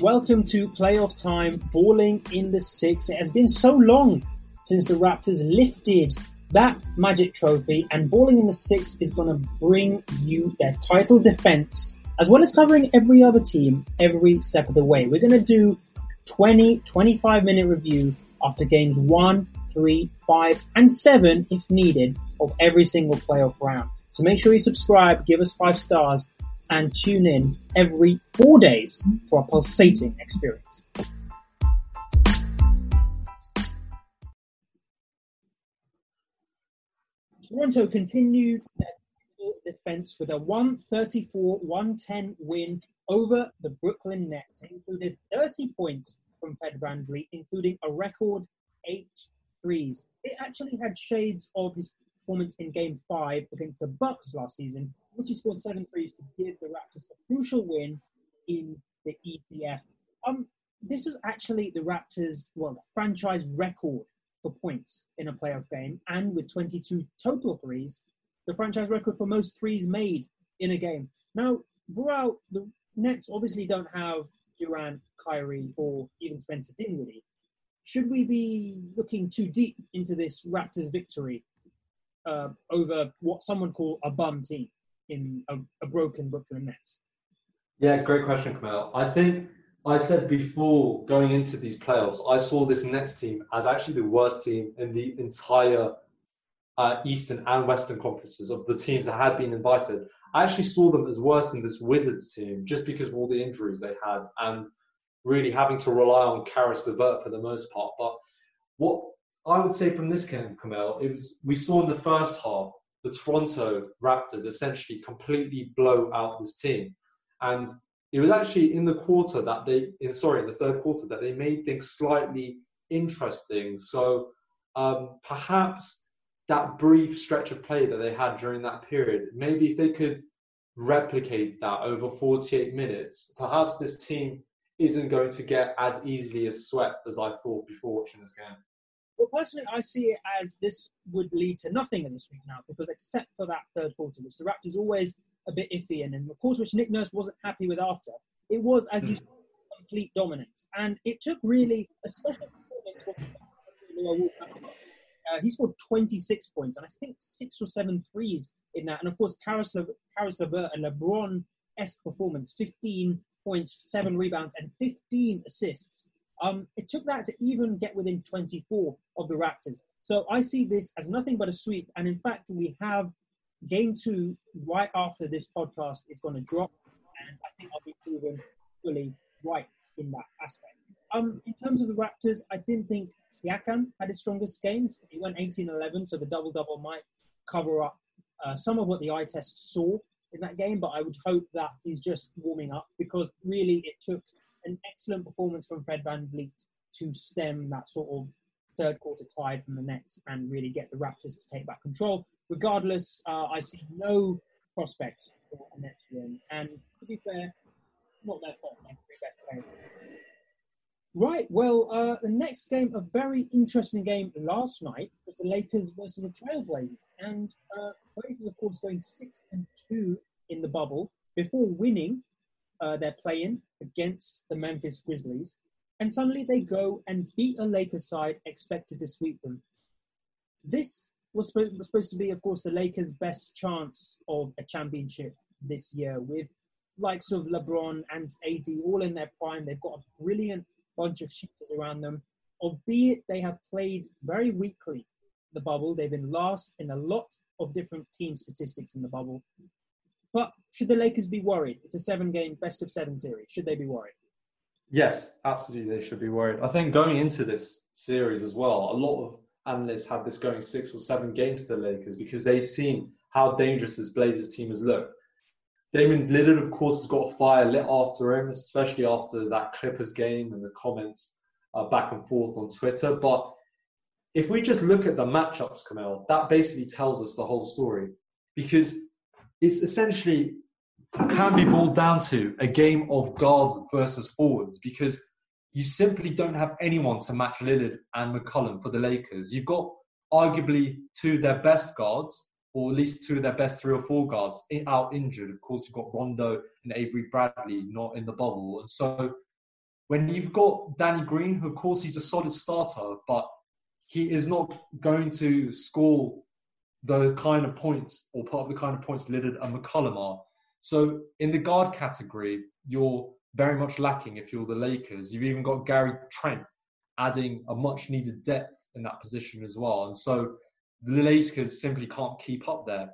Welcome to playoff time, balling in the six. It has been so long since the Raptors lifted that Magic Trophy, and balling in the six is going to bring you their title defense, as well as covering every other team every step of the way. We're going to do 20, 25 minute review after games one, three, five, and seven, if needed, of every single playoff round. So make sure you subscribe, give us five stars, and tune in every four days for a pulsating experience. Toronto continued their defense with a 134-110 win over the Brooklyn Nets. It included 30 points from Fred VanVleet, including a record eight threes. It actually had shades of his performance in Game 5 against the Bucks last season, which he scored seven threes to give the Raptors a crucial win in the ECF. Um, this was actually the Raptors' well franchise record for points in a playoff game, and with 22 total threes, the franchise record for most threes made in a game. Now, throughout the Nets obviously don't have Durant, Kyrie, or even Spencer Dinwiddie. Should we be looking too deep into this Raptors victory uh, over what someone called a bum team in a, a broken Brooklyn Nets? Yeah, great question, Kamal. I think I said before going into these playoffs, I saw this Nets team as actually the worst team in the entire uh, Eastern and Western conferences of the teams that had been invited. I actually saw them as worse than this Wizards team just because of all the injuries they had and really having to rely on Caris LeVert for the most part. But what I would say from this game, Kamel, it was we saw in the first half the Toronto Raptors essentially completely blow out this team, and it was actually in the quarter that they, in, sorry, in the third quarter that they made things slightly interesting. So um, perhaps that brief stretch of play that they had during that period, maybe if they could replicate that over 48 minutes, perhaps this team isn't going to get as easily as swept as I thought before watching this game. Well, personally, I see it as this would lead to nothing in the street now because except for that third quarter, which the Raptors always a bit iffy and, and of course, which Nick Nurse wasn't happy with after, it was, as you hmm. said, complete dominance. And it took really a special performance. Uh, he scored 26 points and I think six or seven threes in that. And of course, Caris, Le- Caris LeVert, a LeBron esque performance 15 points, seven rebounds, and 15 assists. Um, it took that to even get within 24 of the Raptors. So I see this as nothing but a sweep. And in fact, we have game two right after this podcast is going to drop. And I think I'll be proven fully right in that aspect. Um, in terms of the Raptors, I didn't think Siakam had his strongest games. He went 18-11, so the double-double might cover up uh, some of what the eye test saw in that game, but I would hope that he's just warming up because really it took an excellent performance from Fred VanVleet to stem that sort of third quarter tide from the Nets and really get the Raptors to take back control. Regardless, uh, I see no prospect for a Nets win, and to be fair, not their fault. Right, well, uh, the next game, a very interesting game last night, was the Lakers versus the Trailblazers. And uh, Blazers, of course, going 6 and 2 in the bubble before winning uh, their play in against the Memphis Grizzlies. And suddenly they go and beat a Lakers side expected to sweep them. This was supposed, was supposed to be, of course, the Lakers' best chance of a championship this year with likes of LeBron and AD all in their prime. They've got a brilliant bunch of shooters around them. Albeit they have played very weakly the bubble. They've been last in a lot of different team statistics in the bubble. But should the Lakers be worried? It's a seven game best of seven series. Should they be worried? Yes, absolutely, they should be worried. I think going into this series as well, a lot of analysts have this going six or seven games to the Lakers because they've seen how dangerous this Blazers team has looked. Damian Lillard, of course, has got a fire lit after him, especially after that Clippers game and the comments uh, back and forth on Twitter. But if we just look at the matchups, Kamel, that basically tells us the whole story because it's essentially can be boiled down to a game of guards versus forwards because you simply don't have anyone to match Lillard and McCollum for the Lakers. You've got arguably two of their best guards or at least two of their best three or four guards out injured. Of course, you've got Rondo and Avery Bradley not in the bubble. And so when you've got Danny Green, who of course he's a solid starter, but he is not going to score the kind of points or part of the kind of points Lillard and McCollum are. So in the guard category, you're very much lacking if you're the Lakers. You've even got Gary Trent adding a much needed depth in that position as well. And so the Lakers simply can't keep up there.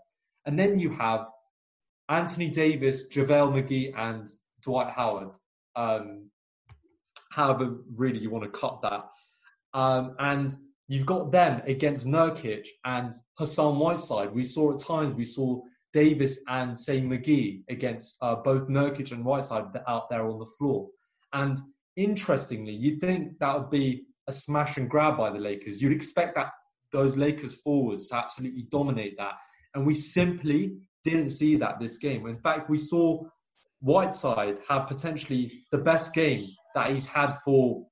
And then you have Anthony Davis, JaVale McGee, and Dwight Howard. Um, however, really you want to cut that. Um, and you've got them against Nurkic and Hassan Whiteside. We saw at times, we saw Davis and, say, McGee against uh, both Nurkic and Whiteside out there on the floor. And interestingly, you'd think that would be a smash and grab by the Lakers. You'd expect that those Lakers forwards to absolutely dominate that. And we simply didn't see that this game. In fact, we saw Whiteside have potentially the best game that he's had for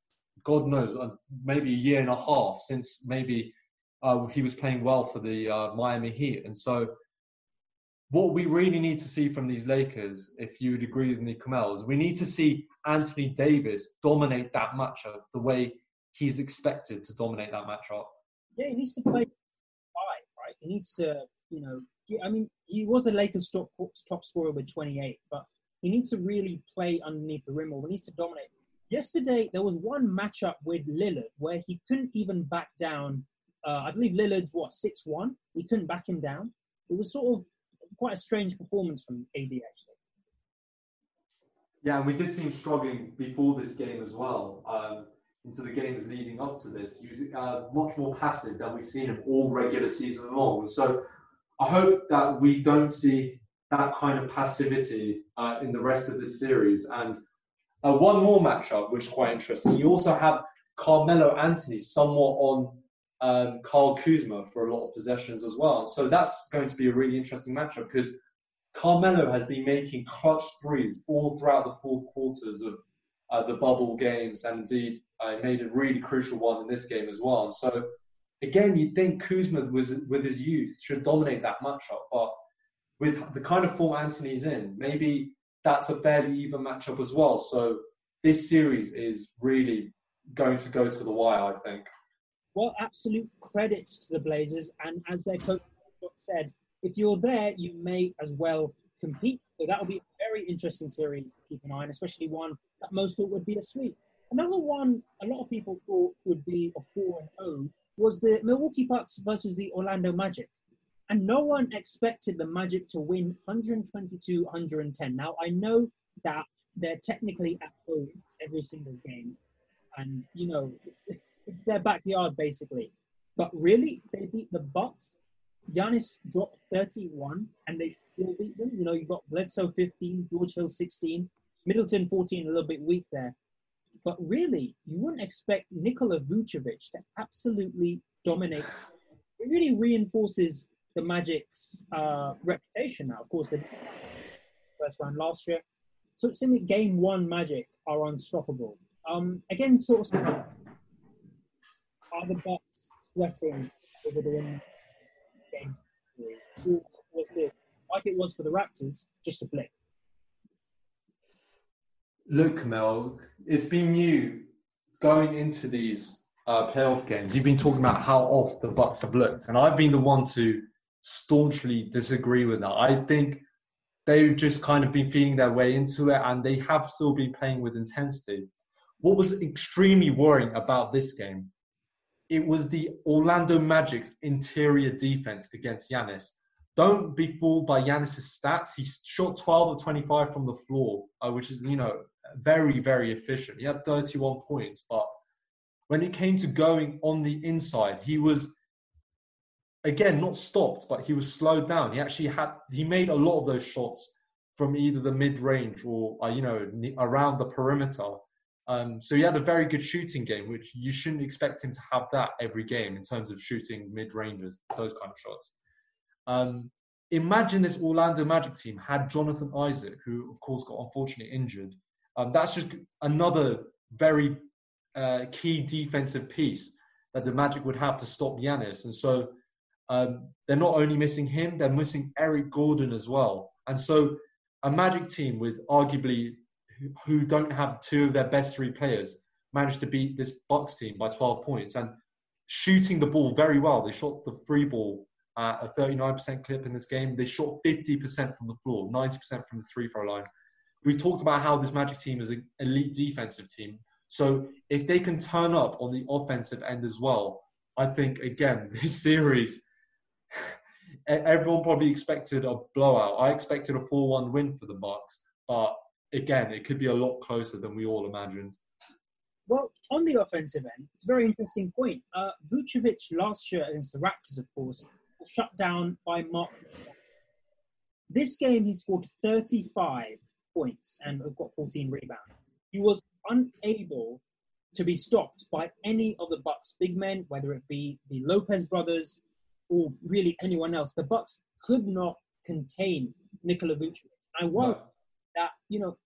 God knows, uh, maybe a year and a half since maybe uh, he was playing well for the uh, Miami Heat. And so, what we really need to see from these Lakers, if you would agree with me, Kamel, is we need to see Anthony Davis dominate that matchup the way he's expected to dominate that matchup. Yeah, he needs to play five, right? He needs to, you know, I mean, he was the Lakers' top, top scorer with 28, but he needs to really play underneath the rim or he needs to dominate. Yesterday, there was one matchup with Lillard where he couldn't even back down. Uh, I believe Lillard, what, 6 1? He couldn't back him down. It was sort of quite a strange performance from AD, actually. Yeah, and we did see him struggling before this game as well. Um, into the games leading up to this, he was uh, much more passive than we've seen him all regular season long. So I hope that we don't see that kind of passivity uh, in the rest of this series. And uh, one more matchup, which is quite interesting. You also have Carmelo Anthony somewhat on um, Kyle Kuzma for a lot of possessions as well. So that's going to be a really interesting matchup because Carmelo has been making clutch threes all throughout the fourth quarters of uh, the bubble games, and indeed uh, made a really crucial one in this game as well. So again, you'd think Kuzma was with his youth should dominate that matchup, but with the kind of form Anthony's in, maybe that's a fairly even matchup as well. So this series is really going to go to the wire, I think. Well, absolute credit to the Blazers, and as their coach said, if you're there, you may as well compete. So that will be a very interesting series to keep an eye on, especially one that most thought would be a sweep. Another one a lot of people thought would be a 4 and 0 was the Milwaukee Bucks versus the Orlando Magic. And no one expected the Magic to win 122 110. Now, I know that they're technically at home every single game. And, you know, it's, their backyard, basically. But really, they beat the Bucks. Giannis dropped 31, and they still beat them. You know, you've got Bledsoe 15, George Hill 16, Middleton 14, a little bit weak there. But really, you wouldn't expect Nikola Vucevic to absolutely dominate. It really reinforces the Magic's uh, reputation now. Of course, the first round last year. So it's in game one, Magic are unstoppable. Um, again, sort of are the Bucks sweating over the win game? Was it like it was for the Raptors, just a blip? Look, Mel, it's been you going into these uh, playoff games. You've been talking about how off the Bucks have looked, and I've been the one to staunchly disagree with that. I think they've just kind of been feeling their way into it and they have still been playing with intensity. What was extremely worrying about this game, it was the Orlando Magic's interior defense against Giannis. Don't be fooled by Giannis's stats. He shot 12 of 25 from the floor, uh, which is, you know, very, very efficient. He had 31 points, but when it came to going on the inside, he was again not stopped, but he was slowed down. He actually had he made a lot of those shots from either the mid range or uh, you know around the perimeter. Um, so he had a very good shooting game, which you shouldn't expect him to have that every game in terms of shooting mid ranges, those kind of shots. Um, imagine this Orlando Magic team had Jonathan Isaac, who of course got unfortunately injured. Um, that's just another very uh, key defensive piece that the Magic would have to stop Giannis. And so um, they're not only missing him, they're missing Aaron Gordon as well. And so a Magic team with arguably who don't have two of their best three players managed to beat this Bucks team by 12 points and shooting the ball very well. They shot the free ball at a 39% clip in this game. They shot 50% from the floor, 90% from the three throw line. We've talked about how this Magic team is an elite defensive team. So if they can turn up on the offensive end as well, I think again this series, everyone probably expected a blowout. I expected a four-one win for the Bucks, but again, it could be a lot closer than we all imagined. Well, on the offensive end, it's a very interesting point. Uh, Vucevic last year against the Raptors, of course, was shut down by Marc. This game, he scored 35 points and got 14 rebounds. He was unable to be stopped by any of the Bucks big men, whether it be the Lopez brothers or really anyone else. The Bucks could not contain Nikola Vucevic. I worry no. that you know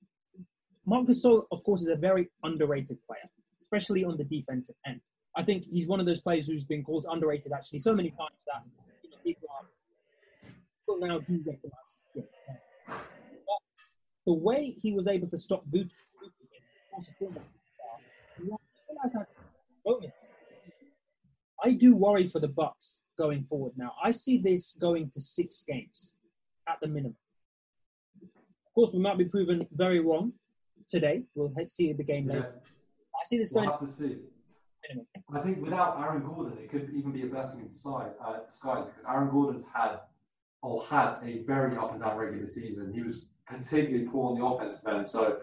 Marc Gasol, of course, is a very underrated player, especially on the defensive end. I think he's one of those players who's been called underrated actually so many times that you know, people are people now do recognize his But the way he was able to stop Vucevic, I do worry for the Bucks going forward now. I see this going to six games at the minimum. Of course, we might be proven very wrong, today. We'll see the game later. I see this going. We'll have to see. I think without Aaron Gordon, it could even be a blessing in disguise, uh, disguise because Aaron Gordon's had or had a very up and down regular season. He was particularly poor on the offensive end. So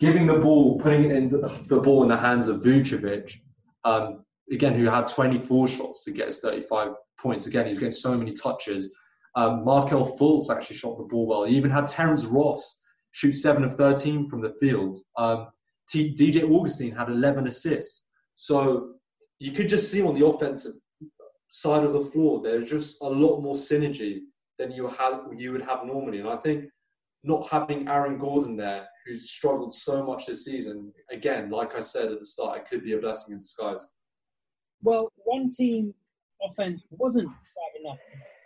giving the ball, putting it in the, the ball in the hands of Vucevic, um, again, who had 24 shots to get his 35 points. Again, he's getting so many touches. Um, Markelle Fultz actually shot the ball well. He even had Terrence Ross shoot 7 of 13 from the field. Um, T- DJ Augustin had 11 assists. So you could just see on the offensive side of the floor, there's just a lot more synergy than you, have, you would have normally. And I think not having Aaron Gordon there, who's struggled so much this season, again, like I said at the start, it could be a blessing in disguise. Well, one team offense wasn't quite enough.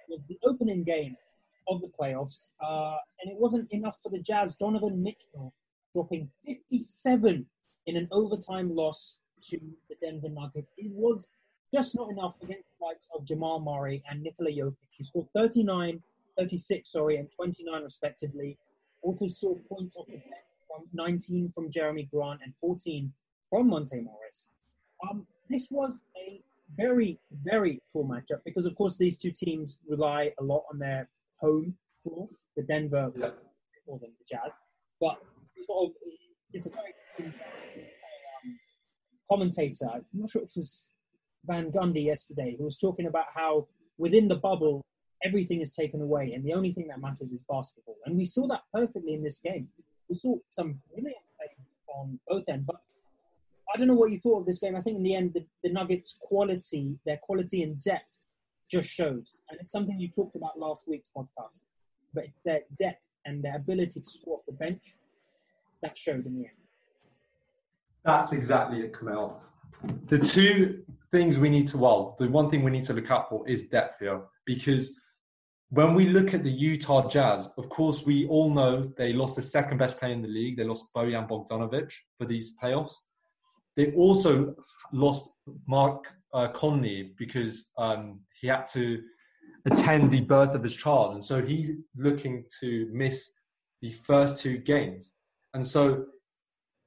It was the opening game of the playoffs, uh, and it wasn't enough for the Jazz. Donovan Mitchell dropping 57 in an overtime loss to the Denver Nuggets. It was just not enough against the likes of Jamal Murray and Nikola Jokic, who scored 39, 36, sorry, and 29 respectively. Also saw points off the bench from 19 from Jerami Grant and 14 from Monte Morris. Um, this was a very, very poor matchup because, of course, these two teams rely a lot on their home floor, the Denver yeah. or the Jazz. But sort of, it's a very um, commentator. I'm not sure if it was Van Gundy yesterday who was talking about how within the bubble everything is taken away and the only thing that matters is basketball. And we saw that perfectly in this game. We saw some brilliant plays on both ends, but I don't know what you thought of this game. I think in the end, the, the Nuggets' quality, their quality and depth, just showed. And it's something you talked about last week's podcast. But it's their depth and their ability to score off the bench that showed in the end. That's exactly it, Kamel. The two things we need to, well, the one thing we need to look out for is depth here. Because when we look at the Utah Jazz, of course, we all know they lost the second best player in the league. They lost Bojan Bogdanovic for these playoffs. They also lost Mark uh, Conley because um, he had to attend the birth of his child, and so he's looking to miss the first two games. And so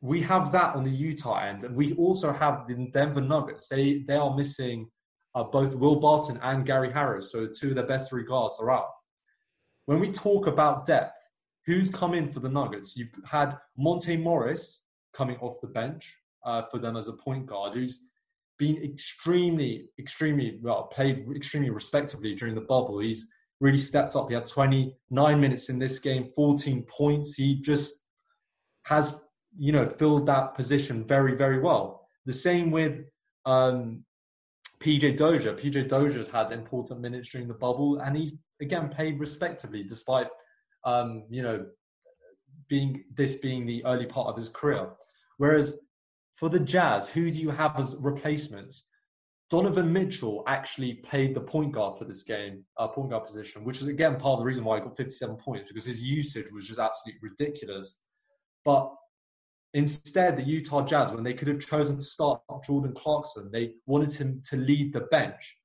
we have that on the Utah end, and we also have the Denver Nuggets. They they are missing uh, both Will Barton and Gary Harris, so two of their best three guards are out. When we talk about depth, who's come in for the Nuggets? You've had Monte Morris coming off the bench uh, for them as a point guard, who's been extremely, extremely well played extremely respectively during the bubble. He's really stepped up. He had 29 minutes in this game, 14 points. He just has, you know, filled that position very, very well. The same with um, PJ Dozier. PJ Dozier's had important minutes during the bubble, and he's again played respectively, despite, um, you know, being this being the early part of his career. Whereas for the Jazz, who do you have as replacements? Donovan Mitchell actually played the point guard for this game, uh, point guard position, which is again part of the reason why he got 57 points because his usage was just absolutely ridiculous. But Instead, the Utah Jazz, when they could have chosen to start Jordan Clarkson, they wanted him to lead the bench.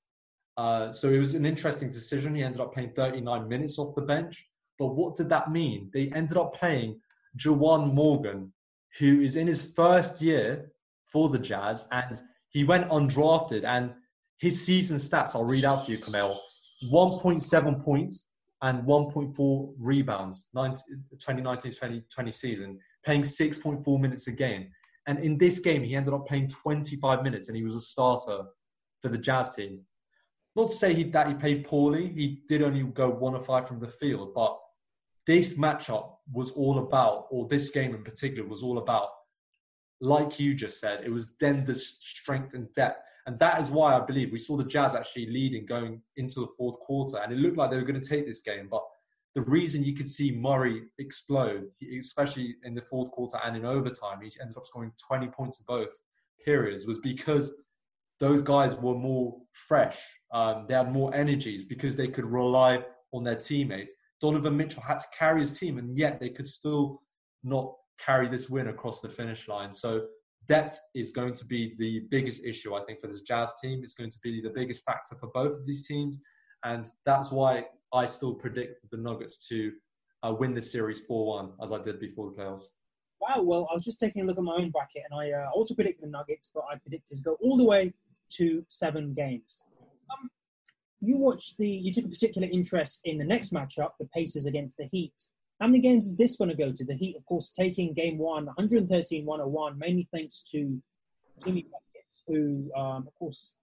Uh, so it was an interesting decision. He ended up playing 39 minutes off the bench. But what did that mean? They ended up playing Juwan Morgan, who is in his first year for the Jazz, and he went undrafted. And his season stats, I'll read out for you, Kamel 1.7 points and 1.4 rebounds, 2019 2020 season, playing 6.4 minutes a game. And in this game, he ended up playing 25 minutes and he was a starter for the Jazz team. Not to say he, that he played poorly, he did only go one of five from the field, but this matchup was all about, or this game in particular was all about, like you just said, it was Denver's strength and depth. And that is why I believe we saw the Jazz actually leading going into the fourth quarter. And it looked like they were going to take this game. But the reason you could see Murray explode, especially in the fourth quarter and in overtime, he ended up scoring 20 points in both periods, was because those guys were more fresh. Um, they had more energies because they could rely on their teammates. Donovan Mitchell had to carry his team, and yet they could still not carry this win across the finish line. So depth is going to be the biggest issue, I think, for this Jazz team. It's going to be the biggest factor for both of these teams, and that's why I still predict the Nuggets to uh, win the series 4-1, as I did before the playoffs. Wow, well, I was just taking a look at my own bracket, and I uh, also predicted the Nuggets, but I predicted to go all the way to seven games. Um, you watched the, you took a particular interest in the next matchup, the Pacers against the Heat. How many games is this going to go to? The Heat, of course, taking game one, 113 101, mainly thanks to Jimmy Buckets, who, um, of course,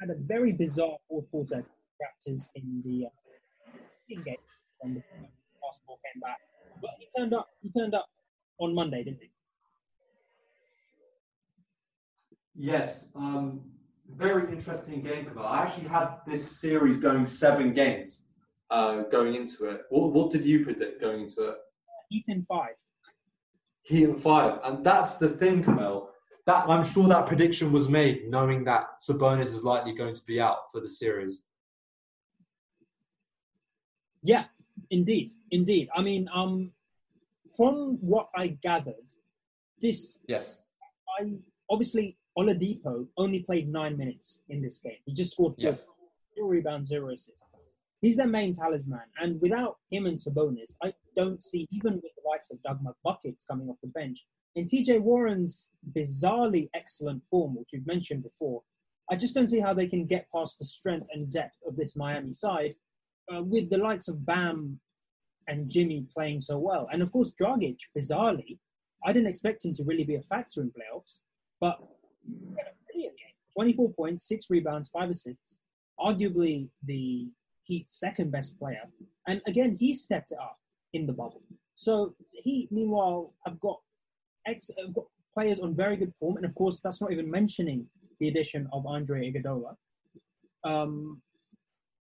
had a very bizarre fourth quarter Raptors in the uh, game when the basketball came back. But he turned up. He turned up on Monday, didn't he? Yes. Um, very interesting game, Kamal. I actually had this series going seven games uh, going into it. What, what did you predict going into it? Heat in five. Heat in five, and that's the thing, Kamal. That I'm sure that prediction was made knowing that Sabonis is likely going to be out for the series. Yeah, indeed, indeed. I mean, um, from what I gathered, this yes, I obviously Oladipo only played nine minutes in this game. He just scored four, yeah. zero rebounds, zero assists. He's their main talisman, and without him and Sabonis, I don't see even with the likes of Doug McBuckets coming off the bench in TJ Warren's bizarrely excellent form, which you've mentioned before. I just don't see how they can get past the strength and depth of this Miami side uh, with the likes of Bam and Jimmy playing so well. And of course, Dragic, bizarrely, I didn't expect him to really be a factor in playoffs, but brilliant game. 24 points, six rebounds, five assists. Arguably the Heat's second best player. And again, he stepped it up in the bubble. So he, meanwhile, have got, ex- have got players on very good form. And of course, that's not even mentioning the addition of Andre Iguodala. Um,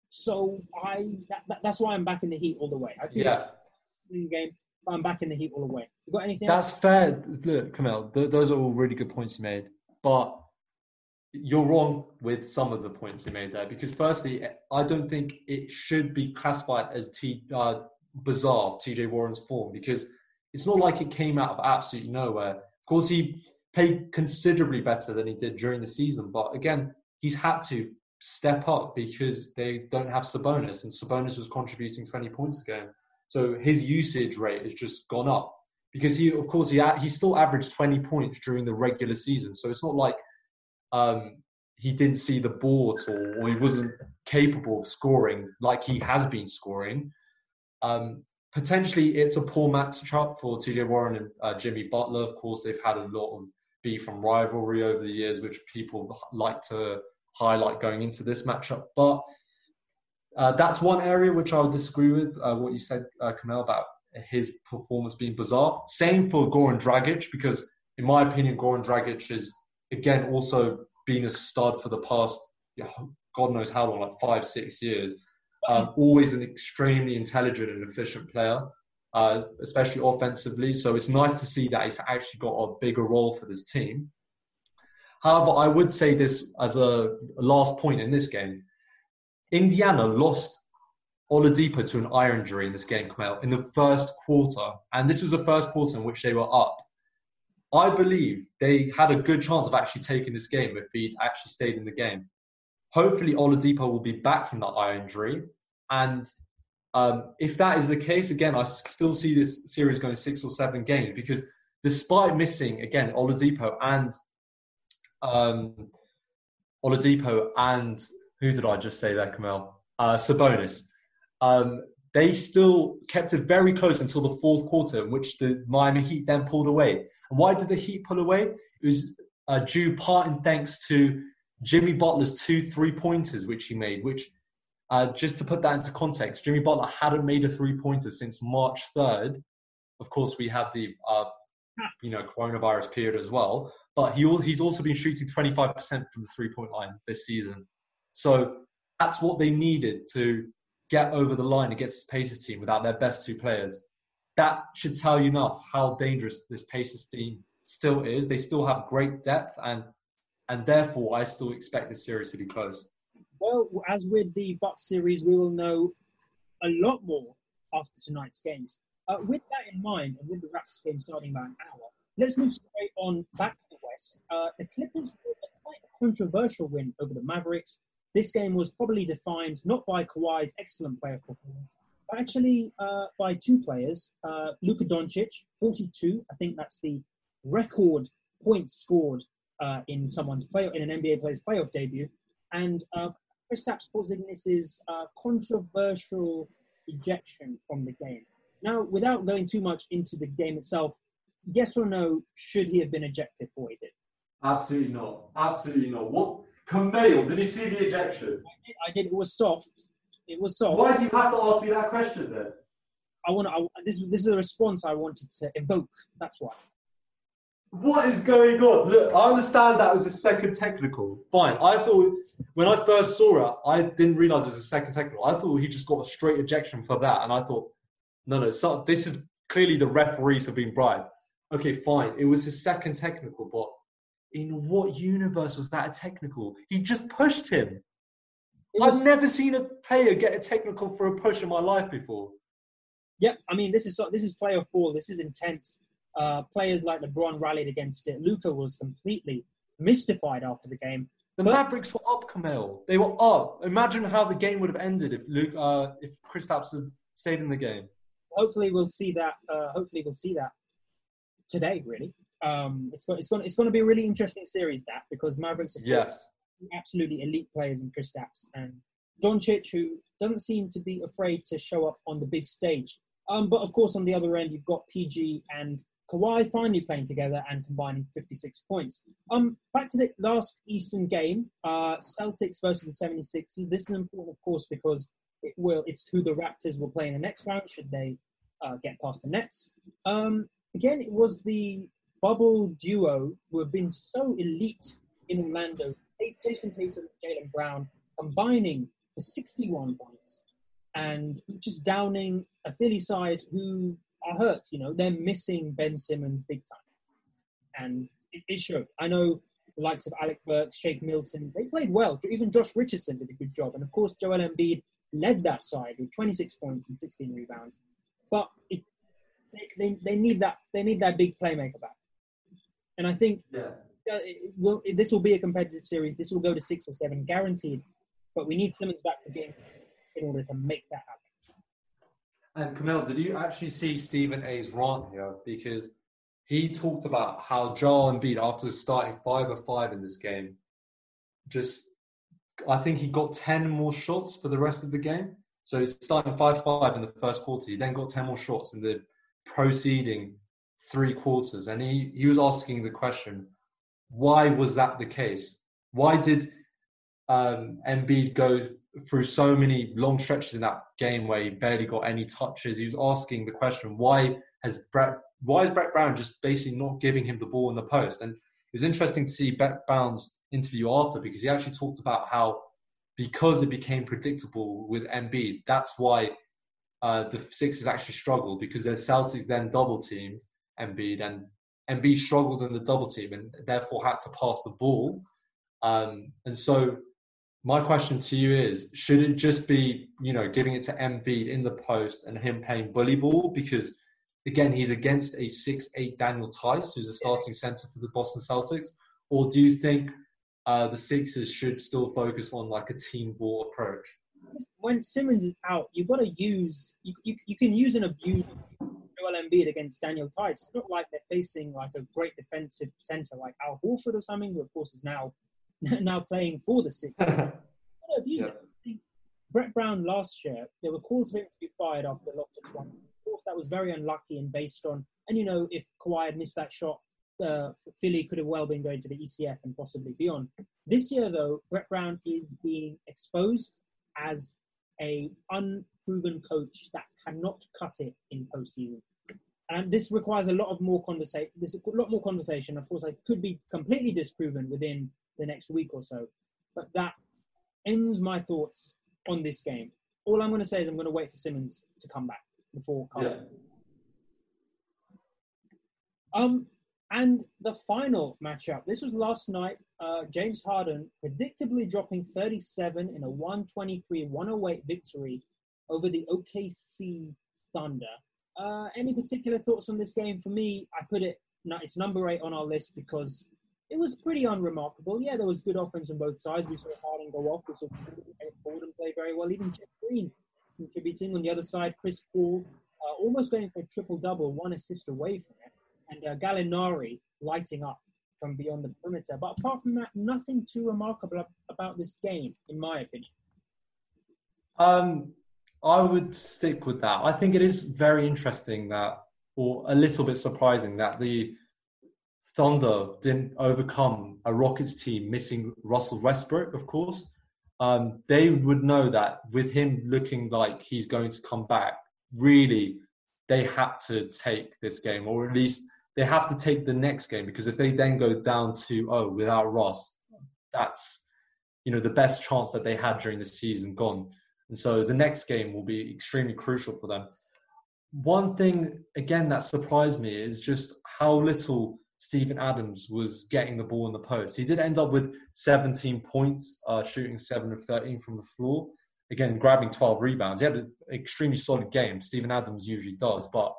so I that, that, that's why I'm back in the Heat all the way. I yeah. Game, I'm back in the Heat all the way. You got anything? That's else? fair. Look, Kamel, th- those are all really good points you made. But you're wrong with some of the points you made there because, firstly, I don't think it should be classified as T, uh, bizarre TJ Warren's form because it's not like it came out of absolutely nowhere. Of course, he played considerably better than he did during the season, but again, he's had to step up because they don't have Sabonis, and Sabonis was contributing 20 points a game. So his usage rate has just gone up because he, of course, he he still averaged 20 points during the regular season. So it's not like um, he didn't see the ball at all, or he wasn't capable of scoring like he has been scoring. Um, potentially, it's a poor matchup for TJ Warren and uh, Jimmy Butler. Of course, they've had a lot of beef and rivalry over the years, which people like to highlight going into this matchup. But uh, that's one area which I would disagree with uh, what you said, uh, Kamel, about his performance being bizarre. Same for Goran Dragic, because in my opinion, Goran Dragic is again also been a stud for the past, God knows how long, like five, six years. Um, always an extremely intelligent and efficient player, uh, especially offensively. So it's nice to see that he's actually got a bigger role for this team. However, I would say this as a last point in this game. Indiana lost Oladipo to an eye injury in this game, Kamel, in the first quarter. And this was the first quarter in which they were up I believe they had a good chance of actually taking this game if he'd actually stayed in the game. Hopefully, Oladipo will be back from that eye injury, and um, if that is the case, again, I still see this series going six or seven games because despite missing again Oladipo and um, Oladipo and who did I just say there, Kamel? Uh, Sabonis. Um, they still kept it very close until the fourth quarter, in which the Miami Heat then pulled away. And why did the Heat pull away? It was uh, due part in thanks to Jimmy Butler's two three pointers, which he made. Which, uh, just to put that into context, Jimmy Butler hadn't made a three pointer since March third. Of course, we had the uh, you know coronavirus period as well, but he he's also been shooting twenty five percent from the three point line this season. So that's what they needed to get over the line against Pacers team without their best two players. That should tell you enough how dangerous this Pacers team still is. They still have great depth, and and therefore I still expect this series to be close. Well, as with the Bucks series, we will know a lot more after tonight's games. Uh, with that in mind, and with the Raptors game starting about an hour, let's move straight on back to the West. Uh, the Clippers with a quite controversial win over the Mavericks this game was probably defined not by Kawhi's excellent player performance, but actually uh, by two players. Uh, Luka Doncic, 42. I think that's the record points scored uh, in someone's play in an NBA player's playoff debut, and uh, Kristaps Porzingis' uh, controversial ejection from the game. Now, without going too much into the game itself, yes or no, should he have been ejected for what he did? Absolutely not. Absolutely not. What Camille, did you see the ejection? I did, I did. It was soft. It was soft. Why do you have to ask me that question then? I want to. This this is a response I wanted to evoke. That's why. What is going on? Look, I understand that was a second technical. Fine. I thought when I first saw it, I didn't realize it was a second technical. I thought he just got a straight ejection for that, and I thought, no, no, so, this is clearly the referees have been bribed. Okay, fine. It was his second technical, but in what universe was that a technical? He just pushed him. Was, I've never seen a player get a technical for a push in my life before. Yep, I mean this is this is playoff ball. This is intense. Uh, players like LeBron rallied against it. Luka was completely mystified after the game. The but, Mavericks were up, Kamel. They were up. Imagine how the game would have ended if Luke, uh, if Kristaps had stayed in the game. Hopefully, we'll see that. Uh, hopefully, we'll see that today. Really, um, it's going it's going it's going to be a really interesting series that because Mavericks are yes. absolutely elite players in Chris Kristaps and Doncic, who doesn't seem to be afraid to show up on the big stage. Um, but of course, on the other end, you've got PG and Kawhi finally playing together and combining 56 points. Um, back to the last Eastern game, uh, Celtics versus the 76ers. This is important, of course, because it will it's who the Raptors will play in the next round should they uh, get past the Nets. Um, again, it was the bubble duo who have been so elite in Orlando, Jayson Tatum and Jaylen Brown, combining for 61 points and just downing a Philly side who are hurt. You know, they're missing Ben Simmons big time. And it, it showed. I know the likes of Alec Burks, Shake Milton, they played well. Even Josh Richardson did a good job. And of course, Joel Embiid led that side with 26 points and 16 rebounds. But it, they, they, they need that they need that big playmaker back. And I think yeah. uh, will, this will be a competitive series. This will go to six or seven, guaranteed. But we need Simmons back for game in order to make that happen. And Camille, did you actually see Stephen A's rant here? Because he talked about how Joel Embiid, after starting five of five in this game, just I think he got ten more shots for the rest of the game. So he's starting five five in the first quarter. He then got ten more shots in the proceeding three quarters, and he, he was asking the question, why was that the case? Why did um, Embiid go through so many long stretches in that game where he barely got any touches? He was asking the question, why has Brett, why is Brett Brown just basically not giving him the ball in the post? And it was interesting to see Brett Brown's interview after because he actually talked about how because it became predictable with Embiid, that's why uh, the Sixers actually struggled because the Celtics then double teamed Embiid, and Embiid struggled in the double team and therefore had to pass the ball. Um, and so, my question to you is: Should it just be, you know, giving it to Embiid in the post and him playing bully ball? Because again, he's against a six-eight Daniel Theis, who's a starting centre for the Boston Celtics, or do you think uh, the Sixers should still focus on like a team ball approach? When Simmons is out, you've got to use you, you, you can use an abuse Joel Embiid against Daniel Theis. It's not like they're facing like a great defensive center like Al Horford or something, who of course is now now playing for the Sixers. abuse yeah. it. Brett Brown last year, there were calls for him to be fired after the Loftus one. Of course, that was very unlucky and based on, and you know, if Kawhi had missed that shot, uh, Philly could have well been going to the ECF and possibly beyond. This year, though, Brett Brown is being exposed as a unproven coach that cannot cut it in postseason. And this requires a lot of more conversation. There's a lot more conversation. Of course, I could be completely disproven within the next week or so, but that ends my thoughts on this game. All I'm going to say is I'm going to wait for Simmons to come back before. Yeah. Um, and the final matchup. This was last night. Uh, James Harden predictably dropping 37 in a 123-108 victory over the OKC Thunder. Uh, any particular thoughts on this game? For me, I put it. It's number eight on our list because it was pretty unremarkable. Yeah, there was good offense on both sides. We saw Harden go off. We saw Gordon play very well. Even Jeff Green contributing on the other side. Chris Paul uh, almost going for a triple double, one assist away from it, and uh, Gallinari lighting up from beyond the perimeter. But apart from that, nothing too remarkable about this game, in my opinion. Um, I would stick with that. I think it is very interesting that, or a little bit surprising that the Thunder didn't overcome a Rockets team missing Russell Westbrook, of course. Um, they would know that with him looking like he's going to come back, really, they had to take this game, or at least they have to take the next game because if they then go down to oh without Russ, that's you know the best chance that they had during the season gone. And so the next game will be extremely crucial for them. One thing again that surprised me is just how little Steven Adams was getting the ball in the post. He did end up with 17 points, uh, shooting 7 of 13 from the floor. Again, grabbing 12 rebounds. He had an extremely solid game. Steven Adams usually does. But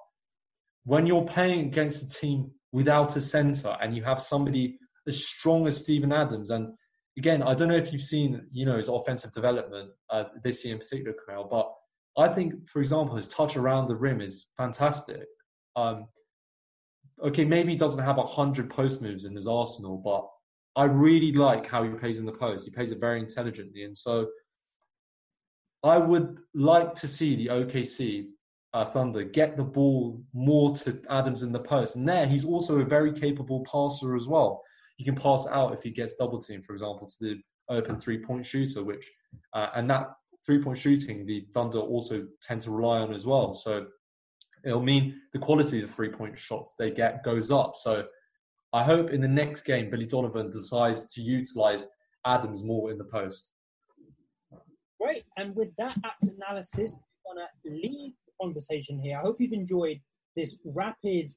when you're playing against a team without a center and you have somebody as strong as Steven Adams, and again, I don't know if you've seen, you know, his offensive development uh, this year in particular, Kamel, but I think, for example, his touch around the rim is fantastic. Um, okay, maybe he doesn't have a hundred post moves in his arsenal, but I really like how he plays in the post. He plays it very intelligently, and so I would like to see the OKC uh, Thunder get the ball more to Adams in the post, and there he's also a very capable passer as well. He can pass out if he gets double teamed, for example, to the open three point shooter, which uh, and that three point shooting the Thunder also tend to rely on as well. So it'll mean the quality of the three point shots they get goes up. So I hope in the next game, Billy Donovan decides to utilize Adams more in the post. Great. And with that apt analysis, we're going to leave the conversation here. I hope you've enjoyed this rapid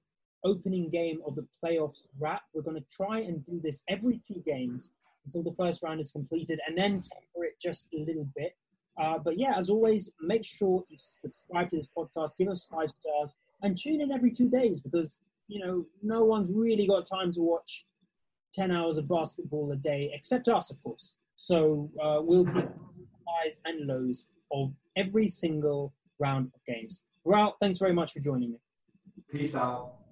opening game of the playoffs wrap. We're going to try and do this every two games until the first round is completed and then temper it just a little bit. Uh, but yeah, as always, make sure you subscribe to this podcast, give us five stars, and tune in every two days because you know no one's really got time to watch ten hours of basketball a day except us, of course. So uh, we'll give highs and lows of every single round of games. Well, thanks very much for joining me. Peace out.